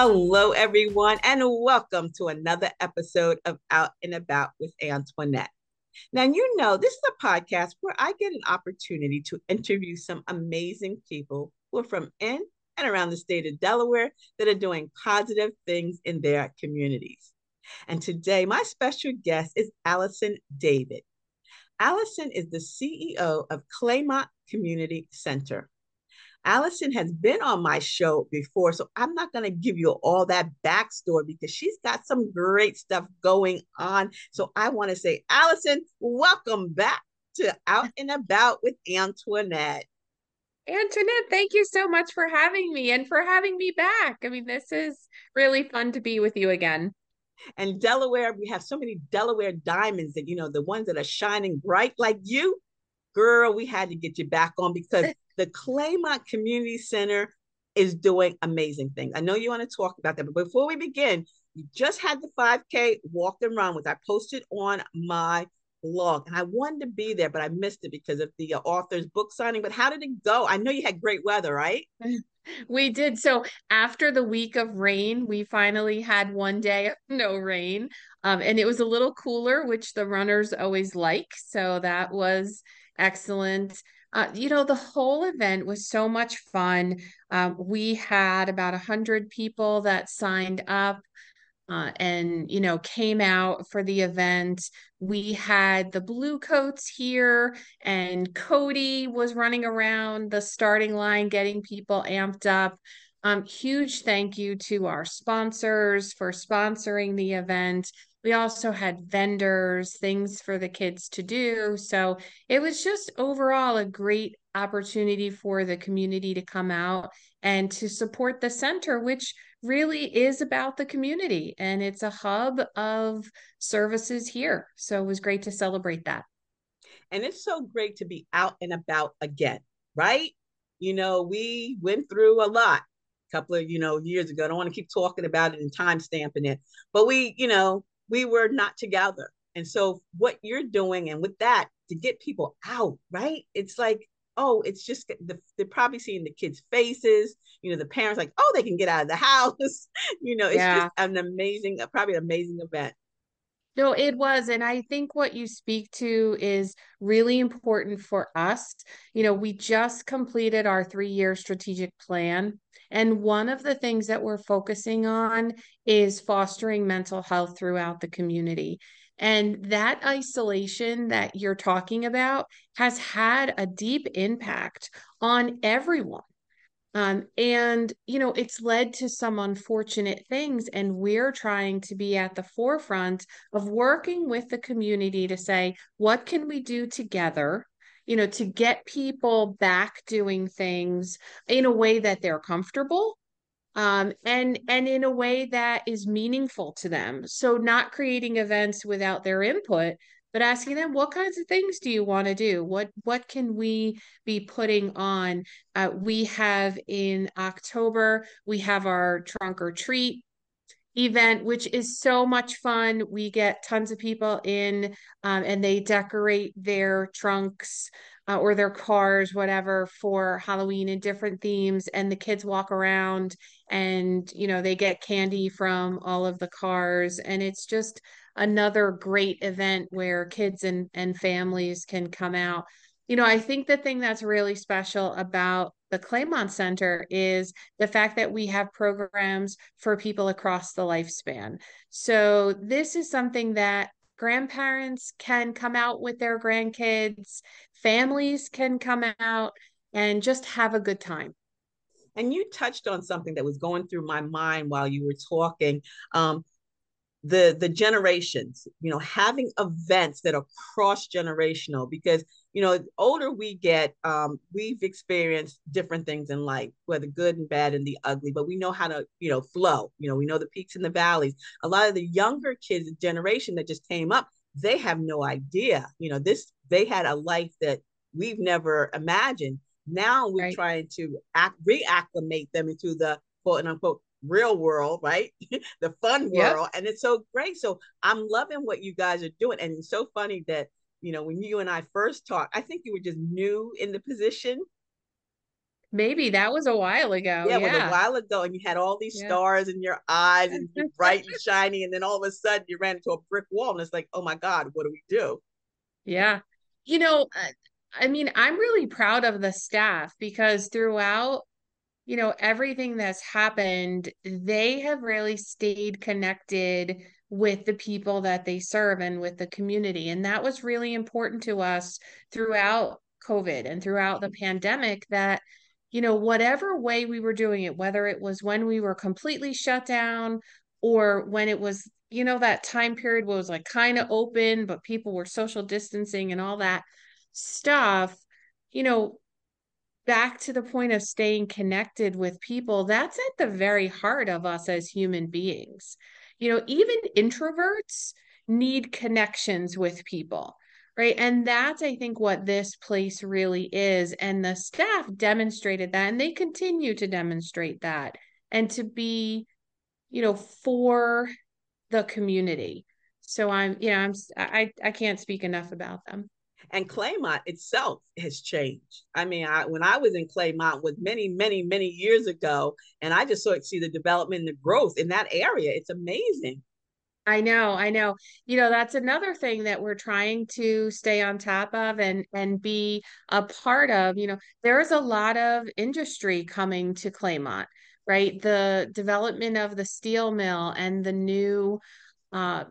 Hello, everyone, and welcome to another episode of Out and About with Antionette. Now, you know, this is a podcast where I get an opportunity to interview some amazing people who are from in and around the state of Delaware that are doing positive things in their communities. And today, my special guest is Allison David. Allison is the CEO of Claymont Community Center. Allison has been on my show before, so I'm not going to give you all that backstory because she's got some great stuff going on. So I want to say, Allison, welcome back to Out and About with Antionette. Antionette, thank you so much for having me and for having me back. I mean, this is really fun to be with you again. And Delaware, we have so many Delaware diamonds that, you know, the ones that are shining bright like you. Girl, we had to get you back on because the Claymont Community Center is doing amazing things. I know you want to talk about that, but before we begin, you just had the 5K walk and run, which I posted on my blog, and I wanted to be there, but I missed it because of the uh, author's book signing. But how did it go? I know you had great weather, right? We did. So after the week of rain, we finally had one day of no rain. Um, and it was a little cooler, which the runners always like. So that was excellent. Uh, you know, the whole event was so much fun. Uh, we had about a hundred people that signed up uh, and you know came out for the event. We had the blue coats here, and Cody was running around the starting line, getting people amped up. Um, huge thank you to our sponsors for sponsoring the event. We also had vendors, things for the kids to do. So it was just overall a great opportunity for the community to come out and to support the center, which really is about the community and it's a hub of services here. So it was great to celebrate that. And it's so great to be out and about again, right? You know, we went through a lot a couple of, you know, years ago. I don't want to keep talking about it and time stamping it, but we, you know, we were not together. And so what you're doing and with that to get people out, right? It's like, oh, it's just the, they're probably seeing the kids' faces. You know, the parents like, oh, they can get out of the house. you know, it's yeah. just an amazing, probably an amazing event. No, it was. And I think what you speak to is really important for us. You know, we just completed our three year strategic plan. And one of the things that we're focusing on is fostering mental health throughout the community. And that isolation that you're talking about has had a deep impact on everyone. Um, and, you know, it's led to some unfortunate things. And we're trying to be at the forefront of working with the community to say, what can we do together you know, to get people back doing things in a way that they're comfortable um, and and in a way that is meaningful to them. So not creating events without their input, but asking them what kinds of things do you want to do? What what can we be putting on? Uh, we have in October we have our trunk or treat event, which is so much fun. We get tons of people in um, and they decorate their trunks uh, or their cars, whatever, for Halloween in different themes. And the kids walk around and, you know, they get candy from all of the cars. And it's just another great event where kids and, and families can come out. You know, I think the thing that's really special about the Claymont Center is the fact that we have programs for people across the lifespan. So, this is something that grandparents can come out with their grandkids, families can come out and just have a good time. And you touched on something that was going through my mind while you were talking. Um, the the generations you know having events that are cross generational because you know the older we get um we've experienced different things in life whether good and bad and the ugly but we know how to you know flow. You know we know the peaks and the valleys. A lot of the younger kids generation that just came up they have no idea. You know this they had a life that we've never imagined now we're right. trying to act, reacclimate them into the quote unquote real world, right? the fun world. Yep. And it's so great. So I'm loving what you guys are doing. And it's so funny that, you know, when you and I first talked, I think you were just new in the position. Maybe that was a while ago. Yeah, it was a while ago, and you had all these yeah. stars in your eyes and bright and shiny, and then all of a sudden you ran into a brick wall, and it's like, oh my god, what do we do? Yeah, you know, uh, I mean, I'm really proud of the staff because throughout, you know, everything that's happened, they have really stayed connected with the people that they serve and with the community, and that was really important to us throughout COVID and throughout the pandemic. That you know, whatever way we were doing it, whether it was when we were completely shut down or when it was, you know, that time period was like kind of open, but people were social distancing and all that stuff, you know, back to the point of staying connected with people, that's at the very heart of us as human beings. You know, even introverts need connections with people right? And that's i think what this place really is. And the staff demonstrated that and they continue to demonstrate that and to be you know for the community. So i'm you know i'm i i can't speak enough about them and Claymont itself has changed. I mean, I, when I was in Claymont was many, many, many years ago, and I just saw it see the development and the growth in that area. It's amazing. I know, I know. You know, that's another thing that we're trying to stay on top of and and be a part of. You know, there's a lot of industry coming to Claymont, right? The development of the steel mill and the new uh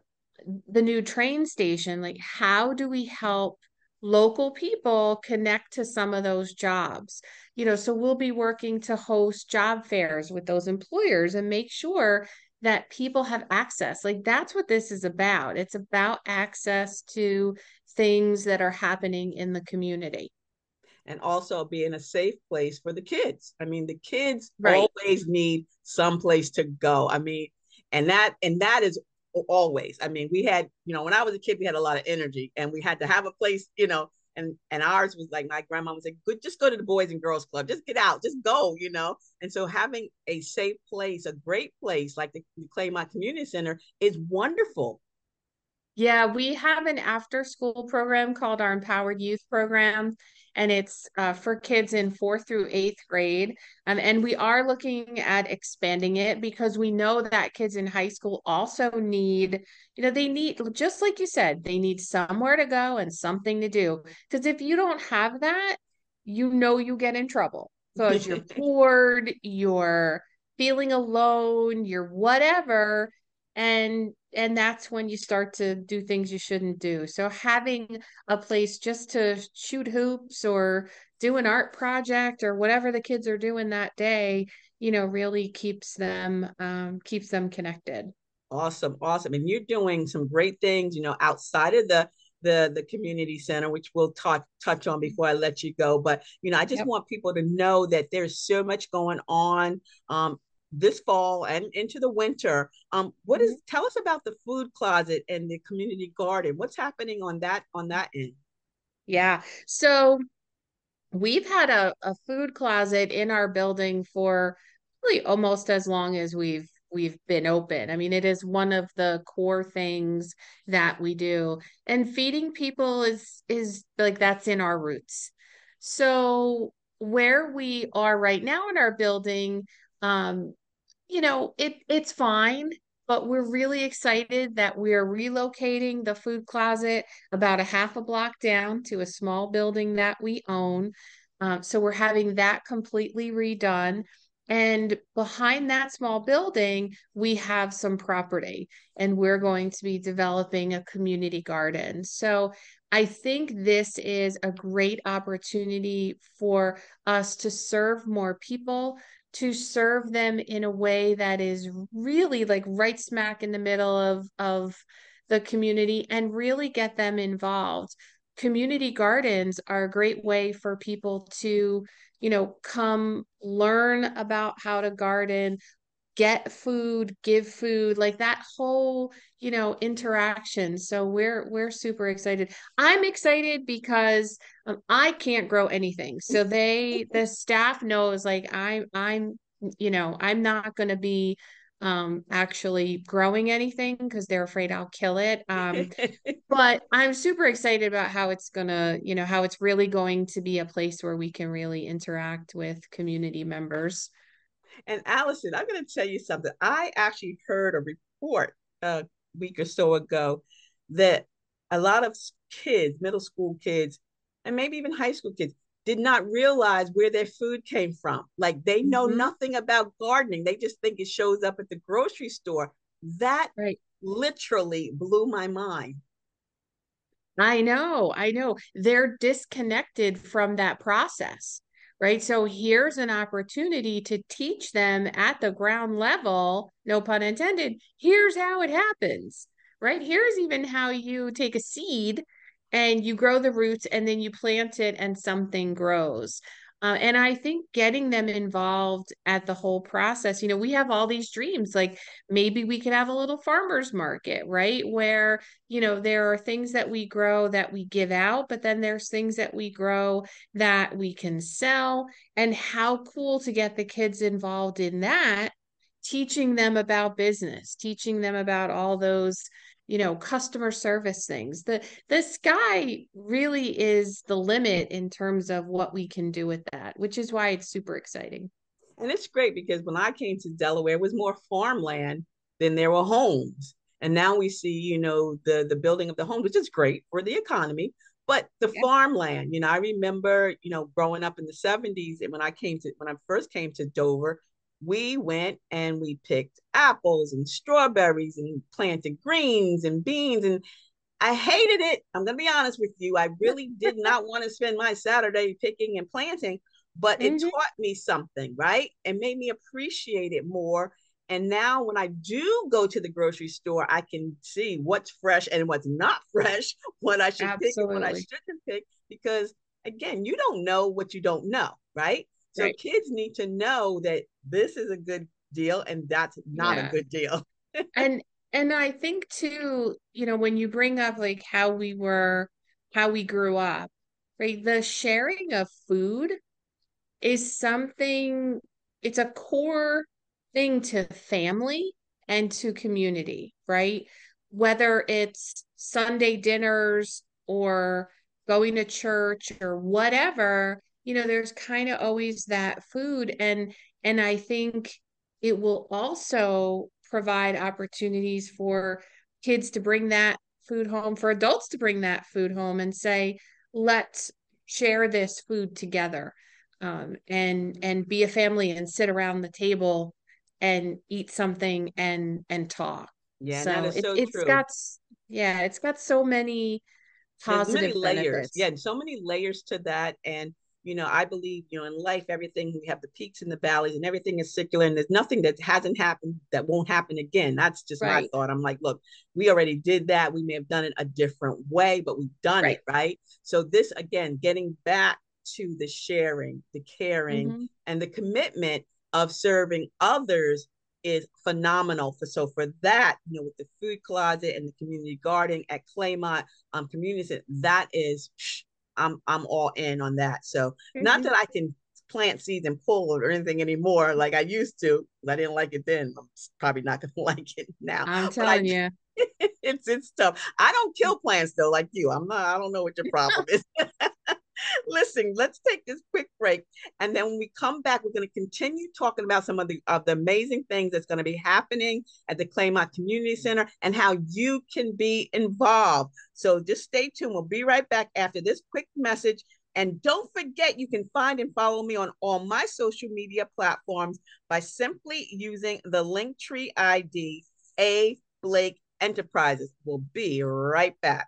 the new train station, like how do we help local people connect to some of those jobs? You know, so we'll be working to host job fairs with those employers and make sure that people have access. Like that's what this is about. It's about access to things that are happening in the community. And also being a safe place for the kids. I mean, the kids right. always need some place to go. I mean, and that and that is always. I mean, we had, you know, when I was a kid, we had a lot of energy and we had to have a place, you know, and and ours was like my grandma would say, "Good, just go to the Boys and Girls Club. Just get out, just go," you know. And so having a safe place, a great place like the, the Claymont Community Center is wonderful. Yeah, we have an after school program called our Empowered Youth Program and it's uh, for kids in fourth through eighth grade. Um, and we are looking at expanding it because we know that kids in high school also need, you know, they need, just like you said, they need somewhere to go and something to do. Because if you don't have that, you know you get in trouble because you're bored, you're feeling alone, you're whatever. And and that's when you start to do things you shouldn't do. So having a place just to shoot hoops or do an art project or whatever the kids are doing that day, you know, really keeps them um, keeps them connected. Awesome, awesome, and you're doing some great things, you know, outside of the the the community center which we'll talk touch on before i let you go but you know i just yep. want people to know that there's so much going on um, this fall and into the winter. Um, what is mm-hmm. tell us about the food closet and the community garden? What's happening on that on that end? Yeah. So we've had a, a food closet in our building for really almost as long as we've we've been open. I mean, it is one of the core things that we do. And feeding people is is like that's in our roots. So where we are right now in our building, um, you know, it it's fine, but we're really excited that we're relocating the food closet about a half a block down to a small building that we own. Um, so we're having that completely redone. And behind that small building, we have some property, and we're going to be developing a community garden. So I think this is a great opportunity for us to serve more people, to serve them in a way that is really like right smack in the middle of of the community and really get them involved. Community gardens are a great way for people to you know come learn about how to garden get food give food like that whole you know interaction so we're we're super excited i'm excited because um, i can't grow anything so they the staff knows like i'm i'm you know i'm not going to be um, actually growing anything because they're afraid I'll kill it. Um, but I'm super excited about how it's gonna, you know, how it's really going to be a place where we can really interact with community members. And Allison, I'm going to tell you something. I actually heard a report a week or so ago that a lot of kids, middle school kids, and maybe even high school kids, did not realize where their food came from. Like they know mm-hmm. nothing about gardening. They just think it shows up at the grocery store. That right. literally blew my mind. I know, I know. They're disconnected from that process, right? So here's an opportunity to teach them at the ground level, no pun intended. Here's how it happens, right? Here's even how you take a seed and you grow the roots and then you plant it and something grows. Uh, and I think getting them involved at the whole process, you know, we have all these dreams. Like maybe we could have a little farmer's market, right? Where, you know, there are things that we grow that we give out, but then there's things that we grow that we can sell. And how cool to get the kids involved in that, teaching them about business, teaching them about all those you know customer service things. The the sky really is the limit in terms of what we can do with that which is why it's super exciting. And it's great because when i came to delaware it was more farmland than there were homes. And now we see you know the the building of the homes which is great for the economy but the yeah. farmland you know i remember you know growing up in the 70s and when i came to when i first came to dover we went and we picked apples and strawberries and planted greens and beans and I hated it. I'm going to be honest with you. I really did not want to spend my Saturday picking and planting, but it mm-hmm. taught me something, right? And made me appreciate it more. And now when I do go to the grocery store, I can see what's fresh and what's not fresh, what I should Absolutely. pick and what I shouldn't pick, because again, you don't know what you don't know, right? So right. kids need to know that this is a good deal and that's not yeah. a good deal. and and I think too, you know, when you bring up like how we were how we grew up, right? The sharing of food is something it's a core thing to family and to community, right? Whether it's Sunday dinners or going to church or whatever, you know there's kind of always that food and and i think it will also provide opportunities for kids to bring that food home for adults to bring that food home and say let's share this food together um, and and be a family and sit around the table and eat something and and talk yeah so, it, so it's true. got yeah it's got so many positive many layers benefits. yeah so many layers to that and you know, I believe, you know, in life, everything we have the peaks and the valleys, and everything is circular, and there's nothing that hasn't happened that won't happen again. That's just right. my thought. I'm like, look, we already did that. We may have done it a different way, but we've done right. it right. So this again, getting back to the sharing, the caring, mm-hmm. and the commitment of serving others is phenomenal for so for that you know with the food closet and the community garden at claymont um community that is I'm I'm all in on that. So mm-hmm. not that I can plant seeds and pull or anything anymore like I used to. I didn't like it then. I'm probably not gonna like it now. I'm telling I, you. it's it's tough. I don't kill plants though, like you. I'm not, I don't know what your problem is. Listen, let's take this quick break. And then when we come back, we're going to continue talking about some of the of the amazing things that's going to be happening at the Claymont Community Center and how you can be involved. So just stay tuned. We'll be right back after this quick message. And don't forget, you can find and follow me on all my social media platforms by simply using the Linktree ID A Blake Enterprises. We'll be right back.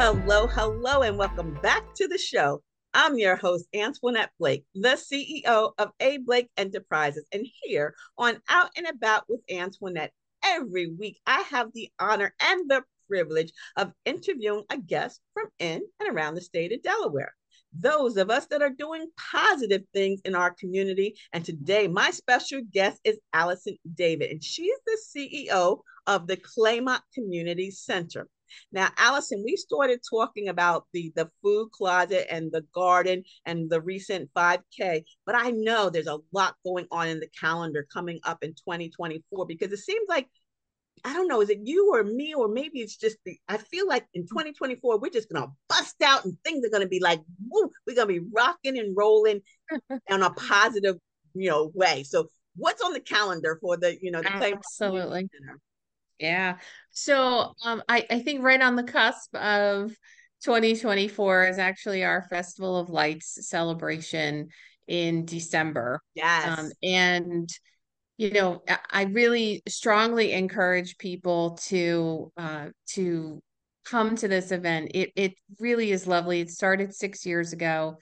Hello, hello, and welcome back to the show. I'm your host, Antionette Blake, the CEO of A. Blake Enterprises. And here on Out and About with Antionette, every week I have the honor and the privilege of interviewing a guest from in and around the state of Delaware. Those of us that are doing positive things in our community. And today, my special guest is Allison David, and she's the CEO of the Claymont Community Center. Now, Allison, we started talking about the the food closet and the garden and the recent 5K, but I know there's a lot going on in the calendar coming up in 2024 because it seems like I don't know, is it you or me, or maybe it's just the I feel like in 2024, we're just gonna bust out and things are gonna be like, woo, we're gonna be rocking and rolling in a positive, you know, way. So what's on the calendar for the, you know, the Absolutely. Yeah. So um, I, I think right on the cusp of 2024 is actually our Festival of Lights celebration in December. Um, Yes. Um, and, you know, I really strongly encourage people to uh, to come to this event. It it really is lovely. It started six years ago,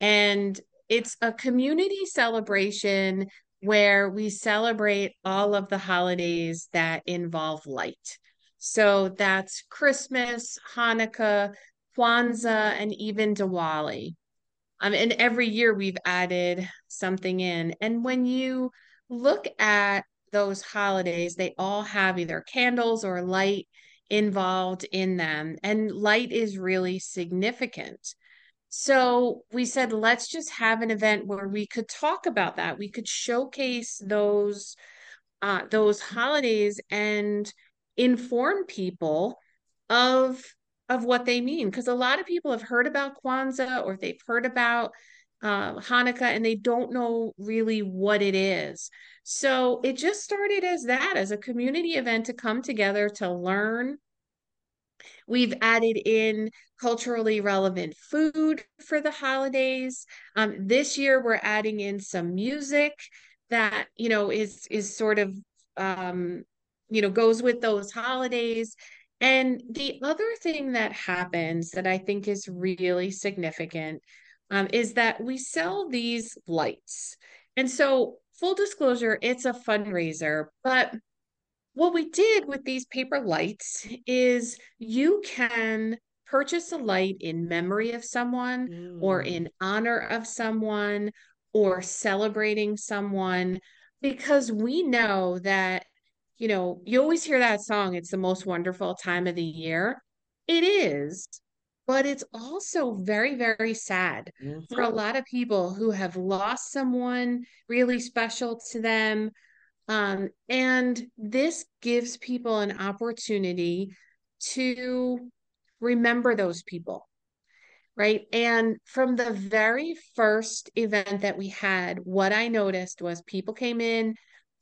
and it's a community celebration where we celebrate all of the holidays that involve light. So that's Christmas, Hanukkah, Kwanzaa, and even Diwali. Um, and every year we've added something in. And when you look at those holidays, they all have either candles or light involved in them. And light is really significant. So we said, let's just have an event where we could talk about that. We could showcase those uh, those holidays and inform people of of what they mean. Because a lot of people have heard about Kwanzaa or they've heard about uh, Hanukkah and they don't know really what it is. So it just started as that, as a community event to come together to learn We've added in culturally relevant food for the holidays. Um, this year, we're adding in some music that you know is is sort of um, you know goes with those holidays. And the other thing that happens that I think is really significant um, is that we sell these lights. And so, full disclosure, it's a fundraiser, but what we did with these paper lights is you can purchase a light in memory of someone mm. or in honor of someone or celebrating someone because we know that you know you always hear that song it's the most wonderful time of the year it is but it's also very very sad mm-hmm. for a mm-hmm. lot of people who have lost someone really special to them um, and this gives people an opportunity to remember those people, right? And from the very first event that we had, what I noticed was people came in,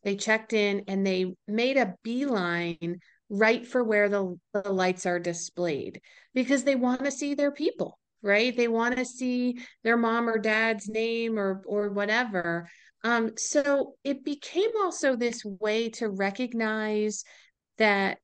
they checked in, and they made a beeline right for where the, the lights are displayed because they want to see their people right they want to see their mom or dad's name or or whatever um, so it became also this way to recognize that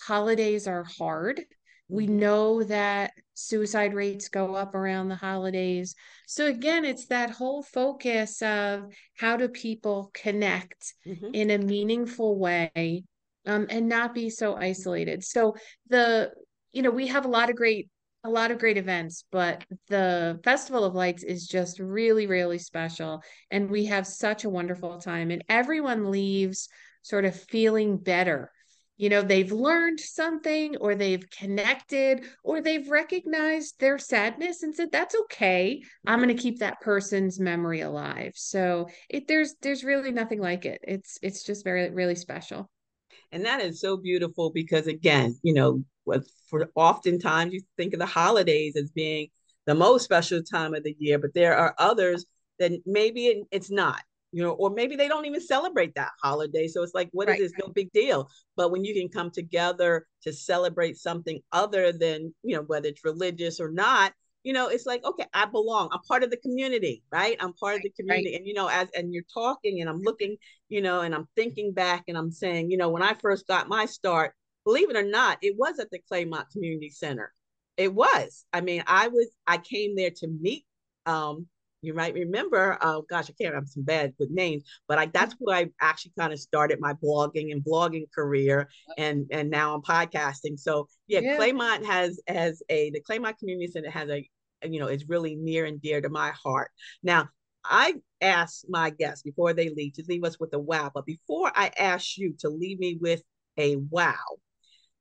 holidays are hard. We mm-hmm. know that suicide rates go up around the holidays. So, again, it's that whole focus of how do people connect mm-hmm. in a meaningful way um, and not be so isolated. So, the you know, we have a lot of great a lot of great events, but the Festival of Lights is just really, really special. And we have such a wonderful time, and everyone leaves sort of feeling better. You know, they've learned something, or they've connected, or they've recognized their sadness and said, "That's okay. I'm going to keep that person's memory alive." So it there's there's really nothing like it. It's it's just very really special. And that is so beautiful because again, you know, for oftentimes you think of the holidays as being the most special time of the year, but there are others that maybe it, it's not you know, or maybe they don't even celebrate that holiday. So it's like, what right. is this? No big deal. But when you can come together to celebrate something other than, you know, whether it's religious or not, you know, it's like, okay, I belong. I'm part of the community, right? I'm part of the community. Right. And, you know, as, and you're talking and I'm looking, you know, and I'm thinking back and I'm saying, you know, when I first got my start, believe it or not, it was at the Claymont Community Center. It was. I mean, I was, I came there to meet um, you might remember, oh gosh, I can't, I'm some bad with names, but I that's where I actually kind of started my blogging and blogging career and and now I'm podcasting. So yeah, yeah. Claymont has has a the Claymont Community Center has a you know is really near and dear to my heart. Now I ask my guests before they leave to leave us with a wow, but before I ask you to leave me with a wow,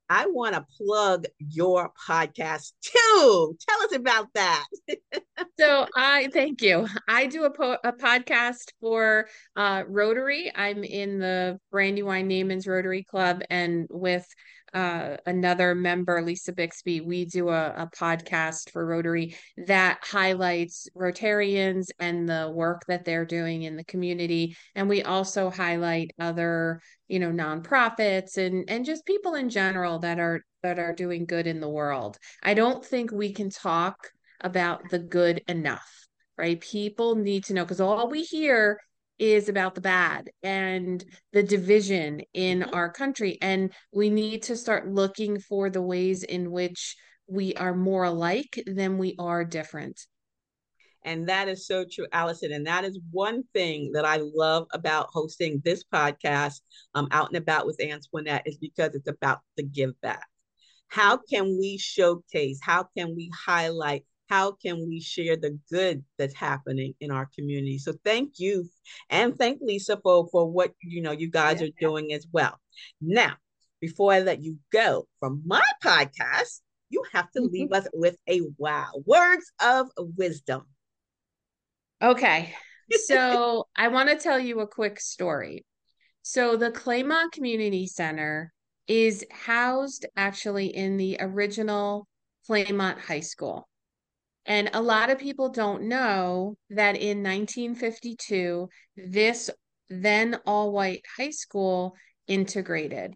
I want to plug your podcast too. Tell us about that. so I thank you. I do a, po- a podcast for uh, Rotary. I'm in the Brandywine Neiman's Rotary Club, and with uh, another member, Lisa Bixby, we do a, a podcast for Rotary that highlights Rotarians and the work that they're doing in the community. And we also highlight other, you know, nonprofits and and just people in general that are that are doing good in the world. I don't think we can talk about the good enough, right? People need to know because all we hear is about the bad and the division in mm-hmm. our country. And we need to start looking for the ways in which we are more alike than we are different. And that is so true, Allison. And that is one thing that I love about hosting this podcast, um, Out and About with Antionette, is because it's about the give back. How can we showcase? How can we highlight how can we share the good that's happening in our community? So thank you and thank lisa for for what you know you guys yeah. are doing as well. Now before i let you go from my podcast you have to mm-hmm. leave us with a wow words of wisdom. Okay. So i want to tell you a quick story. So the claymont community center is housed actually in the original claymont high school and a lot of people don't know that in 1952, this then all white high school integrated.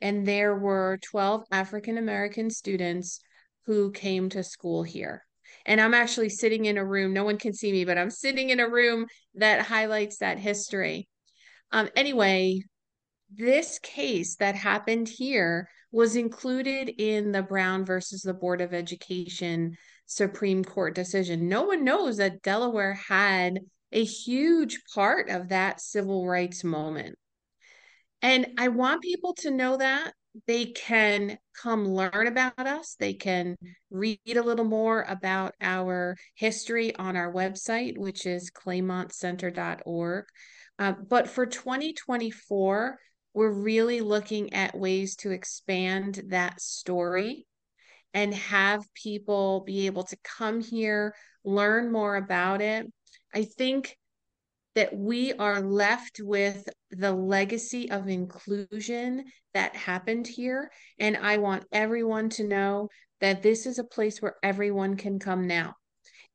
And there were 12 African American students who came to school here. And I'm actually sitting in a room, no one can see me, but I'm sitting in a room that highlights that history. Um, anyway, this case that happened here was included in the Brown versus the Board of Education Supreme Court decision. No one knows that Delaware had a huge part of that civil rights moment. And I want people to know that they can come learn about us. They can read a little more about our history on our website, which is claymontcenter.org. Uh, but for 2024, we're really looking at ways to expand that story and have people be able to come here, learn more about it. I think that we are left with the legacy of inclusion that happened here. And I want everyone to know that this is a place where everyone can come now.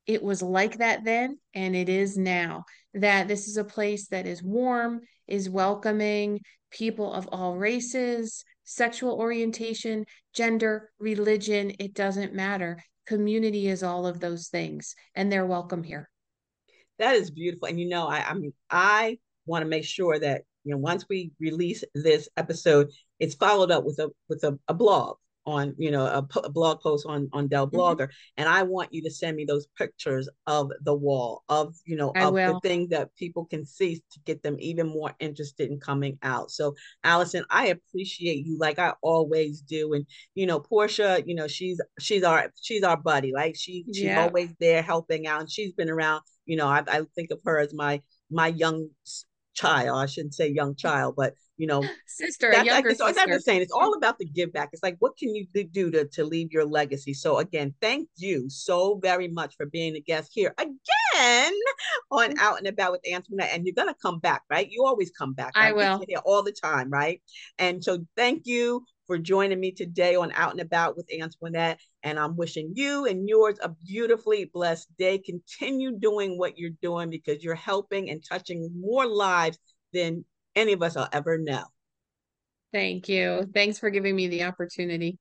It was like that then, and it is now. That this is a place that is warm, is welcoming, people of all races, sexual orientation, gender, religion, it doesn't matter. Community is all of those things, and they're welcome here. That is beautiful. And you know, I I mean, I want to make sure that you know once we release this episode, it's followed up with a with a, a blog on you know a, a, blog post on on Dell mm-hmm. Blogger, mm-hmm. and I want you to send me those pictures of the wall of you know I of will. the thing that people can see to get them even more interested in coming out. So Allison, I appreciate you like I always do, and you know Portia, you know she's she's our she's our buddy, like she she's yeah. always there helping out, and she's been around. You know I, I think of her as my my young child. I shouldn't say young child, but you know, sister, that's, younger like, sister. I'm just saying it's all about the give back. It's like, what can you do to, to leave your legacy? So again, thank you so very much for being a guest here again on mm. Out and About with Antionette. And you're gonna come back, right? You always come back. Right? I will here all the time, right? And so thank you for joining me today on Out and About with Antionette. And I'm wishing you and yours a beautifully blessed day. Continue doing what you're doing because you're helping and touching more lives than any of us will ever know. Thank you. Thanks for giving me the opportunity.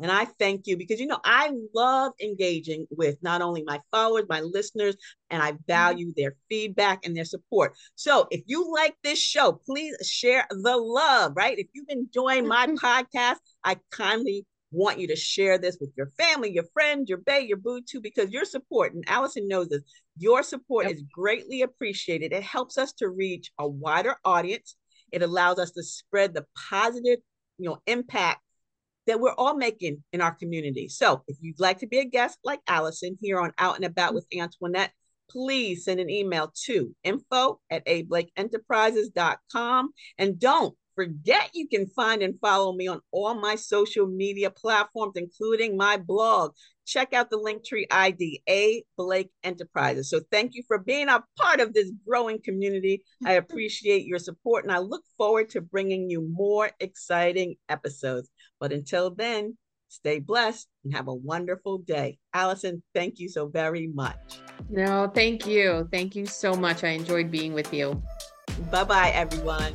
And I thank you because, you know, I love engaging with not only my followers, my listeners, and I mm-hmm. value their feedback and their support. So if you like this show, please share the love, right? If you've enjoyed my podcast, I kindly want you to share this with your family, your friends, your bae, your boo too, because your support, and Allison knows this, your support yep. is greatly appreciated. It helps us to reach a wider audience. It allows us to spread the positive, you know, impact that we're all making in our community. So if you'd like to be a guest like Allison here on Out and About with Antionette, please send an email to info at ablakeenterprises.com. And don't forget you can find and follow me on all my social media platforms, including my blog. Check out the Linktree ID, A Blake Enterprises. So thank you for being a part of this growing community. I appreciate your support and I look forward to bringing you more exciting episodes. But until then, stay blessed and have a wonderful day. Allison, thank you so very much. No, thank you. Thank you so much. I enjoyed being with you. Bye bye, everyone.